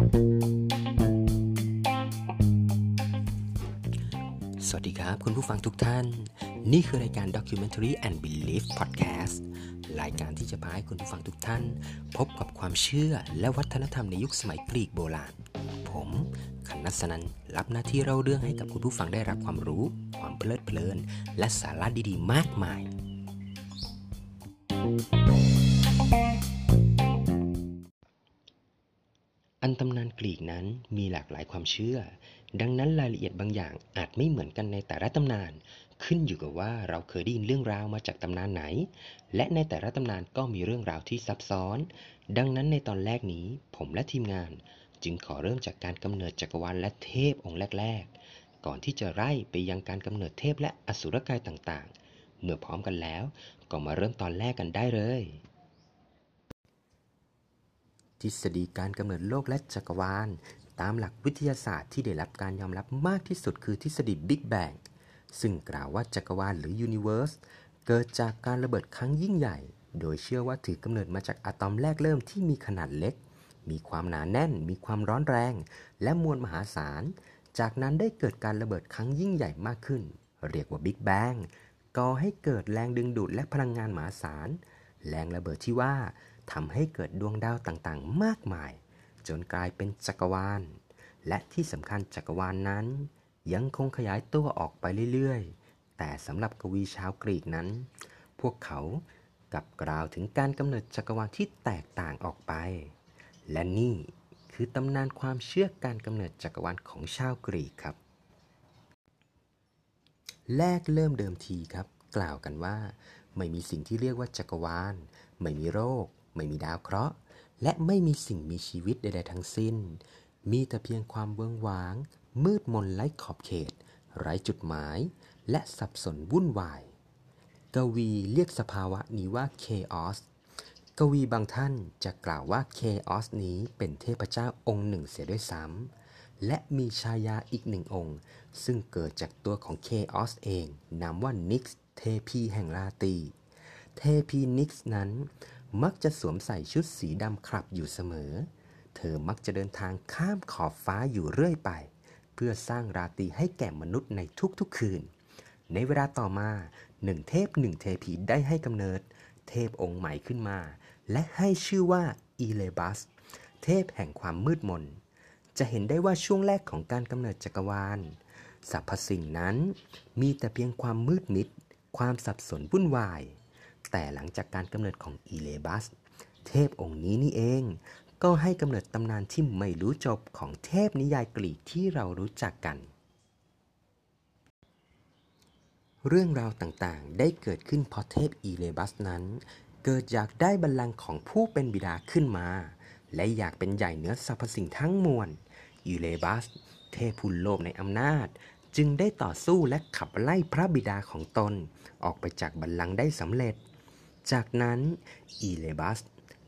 สวัสดีครับ คุณผู้ฟังทุกท่าน นี่คือรายการ Documentary and Belief Podcast รายการที่จะพาให้คุณผู้ฟังทุกท่าน พบกับความเชื่อและวัฒนธรรมในยุคสมัยกรีกโบราณ ผมขันนัสนันรับหน้าที่เล่าเรื่องให้กับคุณผู้ฟังได้รับความรู้ ความเพลิดเพลิน และสาระดีๆ มากมาย อันตำนานกรีกนั้นมีหลากหลายความเชื่อ ดังนั้นรายละเอียดบางอย่างอาจไม่เหมือนกันในแต่ละตำนาน ขึ้นอยู่กับว่าเราเคยได้ยินเรื่องราวมาจากตำนานไหน และในแต่ละตำนานก็มีเรื่องราวที่ซับซ้อน ดังนั้นในตอนแรกนี้ผมและทีมงาน จึงขอเริ่มจากการกำเนิดจักรวาลและเทพองค์แรก ๆ ก่อนที่จะไล่ไปยังการกำเนิดเทพและอสุรกายต่างๆ เมื่อพร้อมกันแล้ว ก็มาเริ่มตอนแรกกันได้เลย ทฤษฎีการกำเนิดโลกและจักรวาล ตามหลักวิทยาศาสตร์ที่ได้รับการยอมรับมากที่สุดคือทฤษฎี Big Bang ซึ่งกล่าวว่าจักรวาลหรือ Universe เกิดจากการระเบิดครั้งยิ่งใหญ่ โดยเชื่อว่าถือกำเนิดมาจากอะตอมแรกเริ่มที่มีขนาดเล็ก มีความหนาแน่น มีความร้อนแรง และมวลมหาศาล จากนั้นได้เกิดการระเบิดครั้งยิ่งใหญ่มากขึ้น เรียกว่า Big Bang ก่อให้เกิดแรงดึงดูดและพลังงานมหาศาล แรงระเบิดที่ว่า ทำให้เกิดดวงดาวต่างๆ มากมาย จนกลายเป็นจักรวาล และที่สำคัญจักรวาลนนั้น ยังคงขยายตัวออกไปเรื่อยๆ แต่สำหรับกวีชาวกรีกนั้น พวกเขากลับกล่าวถึงการกำเนิดจักรวาลที่แตกต่างออกไป และนี่คือตำนานความเชื่อการกำเนิดจักรวาลของชาวกรีกครับ แรกเริ่มเดิมทีครับ กล่าวกันว่า ไม่มีสิ่งที่เรียกว่าจักรวาล ไม่มีโรค ไม่มีดาวเคราะห์ และไม่มีสิ่งมีชีวิตใดๆทั้งสิ้น มีแต่เพียงความเวิงว้าง มืดมนไร้ขอบเขต ไร้จุดหมาย และสับสนวุ่นวาย กวีเรียกสภาวะนี้ว่า chaos กวีบางท่านจะกล่าวว่า chaos นี้เป็นเทพเจ้าองค์หนึ่งเสียด้วยซ้ำ และมีชายาอีกหนึ่งองค์ ซึ่งเกิดจากตัวของ Chaos เอง นามว่านิกส์เทพีแห่งราตีเทพีนิกส์นั้น มักจะสวมใส่ชุดสีดำขลับอยู่เสมอ เธอมักจะเดินทางข้ามขอบฟ้าอยู่เรื่อยไป เพื่อสร้างราตรีให้แก่มนุษย์ในทุกๆคืน ในเวลาต่อมาหนึ่งเทพหนึ่งเทพีได้ให้กำเนิด เทพองค์ใหม่ขึ้นมา และให้ชื่อว่าอีเลบัส เทพแห่งความมืดมน จะเห็นได้ว่าช่วงแรกของการกำเนิดจักรวาลสรรพสิ่งนั้นมีแต่เพียงความมืดมิด ความสับสนวุ่นวาย แต่หลังจากการกำเนิดของอีเลบัส เทพองค์นี้นี่เอง ก็ให้กำเนิดตำนานที่ไม่รู้จบของเทพนิยายกรีกที่เรารู้จักกัน เรื่องราวต่างๆ ได้เกิดขึ้นเพราะเทพอีเลบัสนั้น เกิดอยากได้บัลลังก์ของผู้เป็นบิดาขึ้นมา และอยากเป็นใหญ่เหนือสรรพสิ่งทั้งมวลอีเลบัส เทพผู้โลภในอำนาจจึงได้ต่อสู้และขับไล่พระบิดาของตน ออกไปจากบัลลังก์ได้สำเร็จ จากนั้นอีเลบัส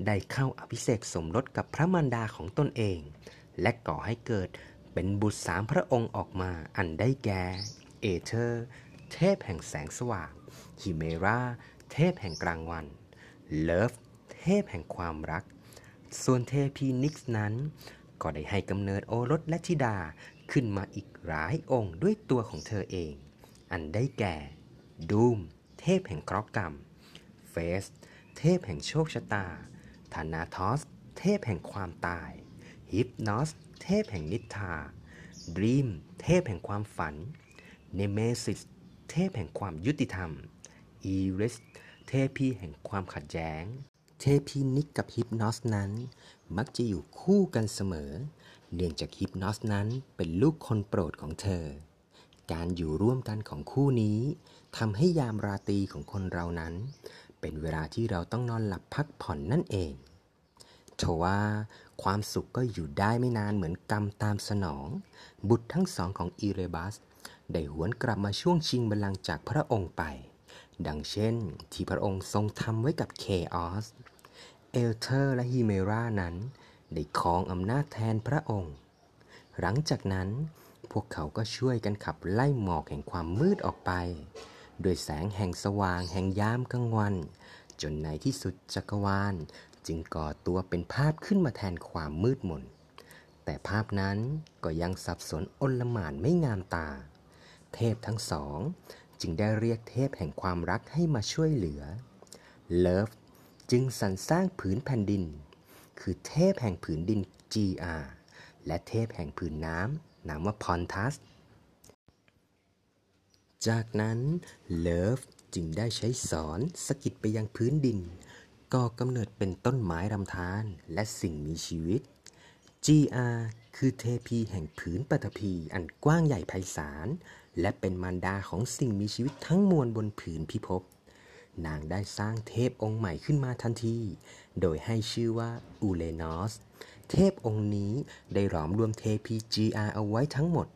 ได้เข้าอภิเษกสมรสกับพระมารดาของตนเอง และก่อให้เกิดเป็นบุตรสามพระองค์ออกมาอันได้แก่เอเธอร์ เทพแห่งแสงสว่าง ฮิเมราเทพแห่งกลางวัน Love เทพแห่งความรัก ส่วนเทพีนิกส์นั้น ก็ได้ให้กำเนิดโอรสและธิดาขึ้นมาอีกหลายองค์ด้วยตัวของเธอเอง อันได้แก่ Doom เทพแห่งเคราะห์กรรม Fates เทพแห่งโชคชะตาธานาทอส เทพแห่งความตาย ฮิปนอส เทพแห่งนิทราDream เทพแห่งความฝัน เนเมซิส เทพแห่งความยุติธรรม อีริส เทพีแห่งความขัดแย้ง เทพีนิกส์กับฮิปนอสนั้น มักจะอยู่คู่กันเสมอ เนื่องจากฮิปนอสนั้นเป็นลูกคนโปรดของเธอ การอยู่ร่วมกันของคู่นี้ทำให้ยามราตรีของคนเรานั้น เป็นเวลาที่เราต้องนอนหลับพักผ่อนนั่นเองทว่าความสุขก็อยู่ได้ไม่นานเหมือนกรรมตามสนอง บุตรทั้งสองของอีเรบัส ได้หวนกลับมาช่วงชิงบัลลังก์จากพระองค์ไป ดังเช่นที่พระองค์ทรงทำไว้กับเคออส เอลเทอร์และฮิเมรานั้น ได้ครองอำนาจแทนพระองค์ หลังจากนั้นพวกเขาก็ช่วยกันขับไล่หมอกแห่งความมืดออกไป ด้วยแสงแห่งสว่างแห่งยามกลางวัน จนในที่สุดจักรวาล จึงก่อตัวเป็นภาพขึ้นมาแทนความมืดมน แต่ภาพนั้นก็ยังสับสนอนลหม่านไม่งามตา เทพทั้งสอง จึงได้เรียกเทพแห่งความรักให้มาช่วยเหลือ เลิฟจึงสรรสร้างผืนแผ่นดิน คือเทพแห่งผืนดิน GR และเทพแห่งผืนน้ำนามว่าพอนทัส จากนั้นเลิฟจึงได้ใช้สอนสกิดไปยังพื้นดินก่อกำเนิดเป็นต้นไม้รำธารและสิ่งมีชีวิต GR คือเทพีแห่งผืนปฐพีอันกว้างใหญ่ไพศาล และเป็นมารดาของสิ่งมีชีวิตทั้งมวลบนผืนพิภพ นางได้สร้างเทพองค์ใหม่ขึ้นมาทันที โดยให้ชื่อว่าอูเลนอส เทพองค์นี้ได้หลอมรวมเทพี GR เอาไว้ทั้งหมด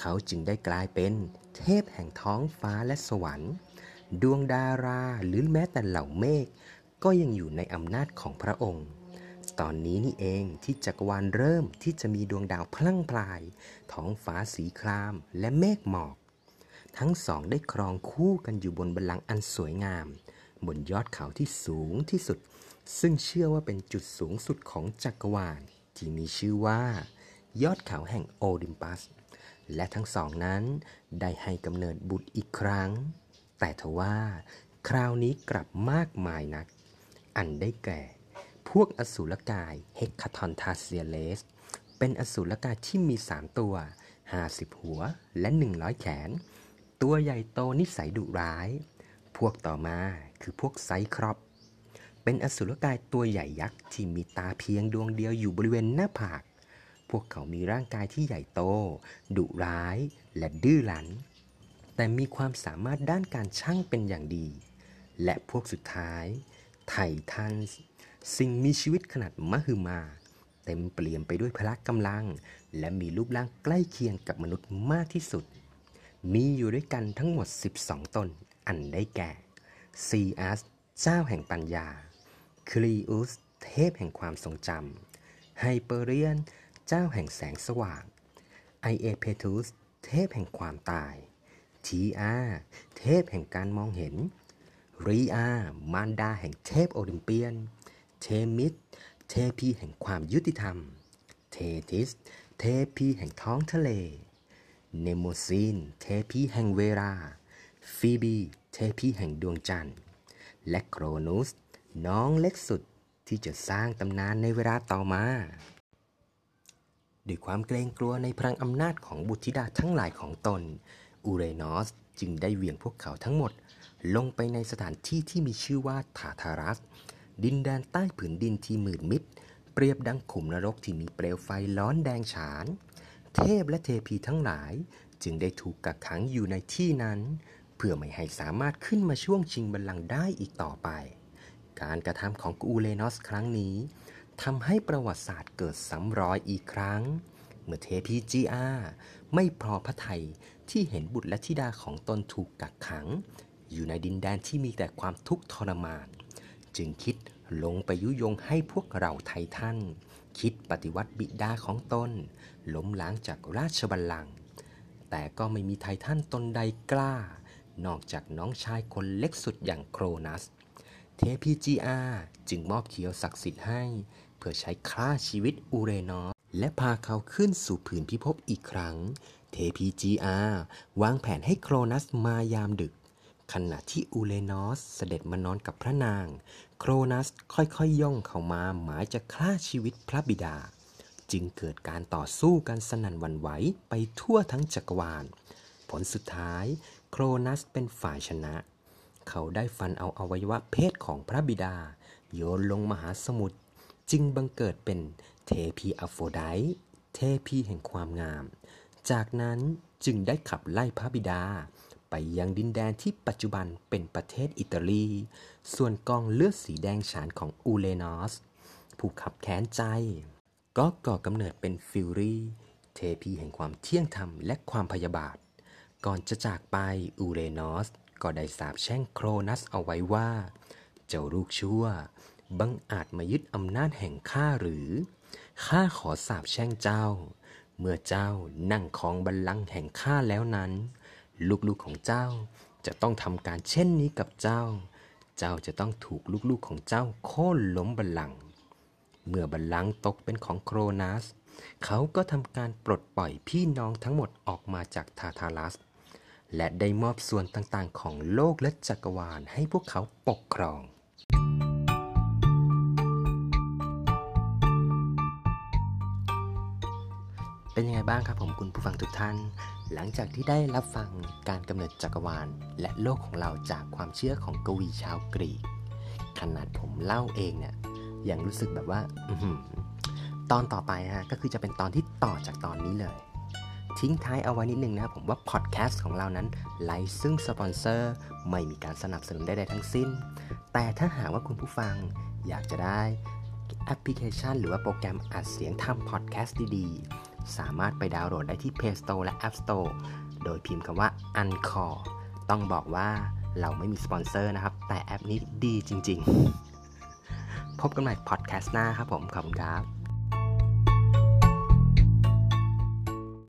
เขาจึงได้กลายเป็น เทพแห่งท้องฟ้าและสวรรค์ ดวงดาราหรือแม้แต่เหล่าเมฆก็ยังอยู่ในอำนาจของพระองค์ ตอนนี้นี่เองที่จักรวาลเริ่มที่จะมีดวงดาวพลั่งพลาย ท้องฟ้าสีครามและเมฆหมอก ทั้งสองได้ครองคู่กันอยู่บนบัลลังก์อันสวยงาม บนยอดเขาที่สูงที่สุด ซึ่งเชื่อว่าเป็นจุดสูงสุดของจักรวาลที่มีชื่อว่า ยอดเขาแห่งโอลิมปัส และทั้งสองนั้นได้ให้กำเนิดบุตรอีกครั้ง แต่ทว่าคราวนี้กลับมากมายนัก อันได้แก่ พวกอสูรกายเฮกคาทอนทาเซียเลส เป็นอสูรกายที่มี 3 ตัว 50 หัวและ 100 แขน ตัวใหญ่โตนิสัยดุร้าย พวกต่อมาคือพวกไซครอปเป็นอสุรกายตัวใหญ่ยักษ์ที่มีตาเพียงดวงเดียวอยู่บริเวณหน้าผาก พวกเขามีร่างกายที่ใหญ่โต ดุร้าย และดื้อรั้น แต่มีความสามารถด้านการช่างเป็นอย่างดี และพวกสุดท้าย ไททันสิ่งมีชีวิตขนาดมหึมา เต็มเปลี่ยนไปด้วยพละกำลัง และมีรูปร่างใกล้เคียงกับมนุษย์มากที่สุด มีอยู่ด้วยกันทั้งหมด 12 ตน อันได้แก่ซีอัสเจ้าแห่งปัญญา คลีอุส เทพแห่งความทรงจำไฮเปอร์เรียน เจ้าแห่งแสงสว่างไอเอเพทุสเทพแห่งความตายทีอาเทพแห่งการมองเห็นรีอามารดาแห่งเทพโอลิมเปียน เทมิสเทพีแห่งความยุติธรรม เทติส เทพีแห่งท้องทะเล เนโมซีน เทพีแห่งเวลา ฟีบี เทพีแห่งดวงจันทร์ และโครนุส น้องเล็กสุดที่จะสร้างตำนานในเวลาต่อมา ด้วยความเกรงกลัวในพลังอำนาจของบุตรธิดาทั้งหลายของตน อูเรนอสจึงได้เหวี่ยงพวกเขาทั้งหมด ลงไปในสถานที่ที่มีชื่อว่าทาทารัส ดินแดนใต้ผืนดินที่มืดมิด เปรียบดังขุมนรกที่มีเปลวไฟร้อนแดงฉาน เทพและเทพีทั้งหลายจึงได้ถูกกักขังอยู่ในที่นั้น เพื่อไม่ให้สามารถขึ้นมาช่วงชิงบัลลังก์ได้อีกต่อไป การกระทำของกูเลนอสครั้งนี้ ทำให้ประวัติศาสตร์เกิดซ้ำรอยอีกครั้ง เมื่อเทพีจีอาไม่พอพระทัยที่เห็นบุตรและธิดาของตนถูกกักขัง อยู่ในดินแดนที่มีแต่ความทุกข์ทรมาน จึงคิดลงไปยุยงให้พวกเราไทยทันคิดปฏิวัติบิดาของตนล้มล้างจากราชบัลลังก์แต่ก็ไม่มีไทยทันตนใดกล้า นอกจากน้องชายคนเล็กสุดอย่างโครนัส เทพีจีอาจึงมอบเขียวศักดิ์สิทธิ์ให้ พื่อใช้ฆ่าชีวิตอูเรนอสและพาเขาขึ้นสู่ผืนพิภพอีกครั้ง เทพีจีอาวางแผนให้โครนัสมายามดึก ขณะที่อูเลนอสเสด็จมานอนกับพระนาง โครนัสค่อยๆย่องเข้ามาหมายจะฆ่าชีวิตพระบิดา จึงเกิดการต่อสู้กันสนั่นวันไหวไปทั่วทั้งจักรวาล ผลสุดท้าย โครนัสเป็นฝ่ายชนะ เขาได้ฟันเอาอวัยวะเพศของพระบิดา โยนลงมหาสมุทร จึงบังเกิดเป็นเทพีอโฟไดเทพีแห่งความงาม จากนั้นจึงได้ขับไล่พระบิดา ไปยังดินแดนที่ปัจจุบันเป็นประเทศอิตาลี ส่วนกองเลือดสีแดงฉานของอูเรนอส ผู้คับแค้นใจ ก็ก่อกำเนิดเป็นฟิวรีเทพีแห่งความเที่ยงธรรมและความพยาบาท ก่อนจะจากไปอูเรนอสก็ได้สาปแช่งโครนัสเอาไว้ว่า เจ้าลูกชั่ว บังอาจมายึดอำนาจแห่งข้าหรือ ข้าขอสาปแช่งเจ้า เมื่อเจ้านั่งครองบัลลังก์แห่งข้าแล้วนั้น ลูกๆของเจ้าจะต้องทำการเช่นนี้กับเจ้า เจ้าจะต้องถูกลูกๆของเจ้าโค่นล้มบัลลังก์เมื่อบัลลังก์ตกเป็นของโครนัส เขาก็ทำการปลดปล่อยพี่น้องทั้งหมดออกมาจากทาทารัส และได้มอบส่วนต่างๆ ของโลกและจักรวาลให้พวกเขาปกครอง บ้างครับผมคุณผู้ฟังทุกท่าน หลังจากที่ได้รับฟังการกำเนิดจักรวาล และโลกของเราจากความเชื่อของกวีชาวกรีก ขนาดผมเล่าเองเนี่ยยังรู้สึกแบบว่าอตอนต่อไปฮะก็คือจะเป็นตอนที่ต่อจากตอนนี้เลย ทิ้งท้ายเอาไว้นิดนึงนะครับผมว่าพอดแคสต์ของเรานั้นไร้ซึ่งสปอนเซอร์ไม่มีการสนับสนุนใดๆทั้งสิ้น แต่ถ้าหากว่าคุณผู้ฟังอยากจะได้แอปพลิเคชัน หรือว่าโปรแกรมอัดเสียงทำพอดแคสต์ดีๆ สามารถไปดาวน์โหลดได้ที่ Play Store และ App Store โดยพิมพ์คำว่า Anchor ต้องบอกว่าเราไม่มีสปอนเซอร์นะครับ แต่แอปนี้ดีจริง ๆ พบกันใหม่พอดแคสต์หน้าครับผม ขอบคุณครับ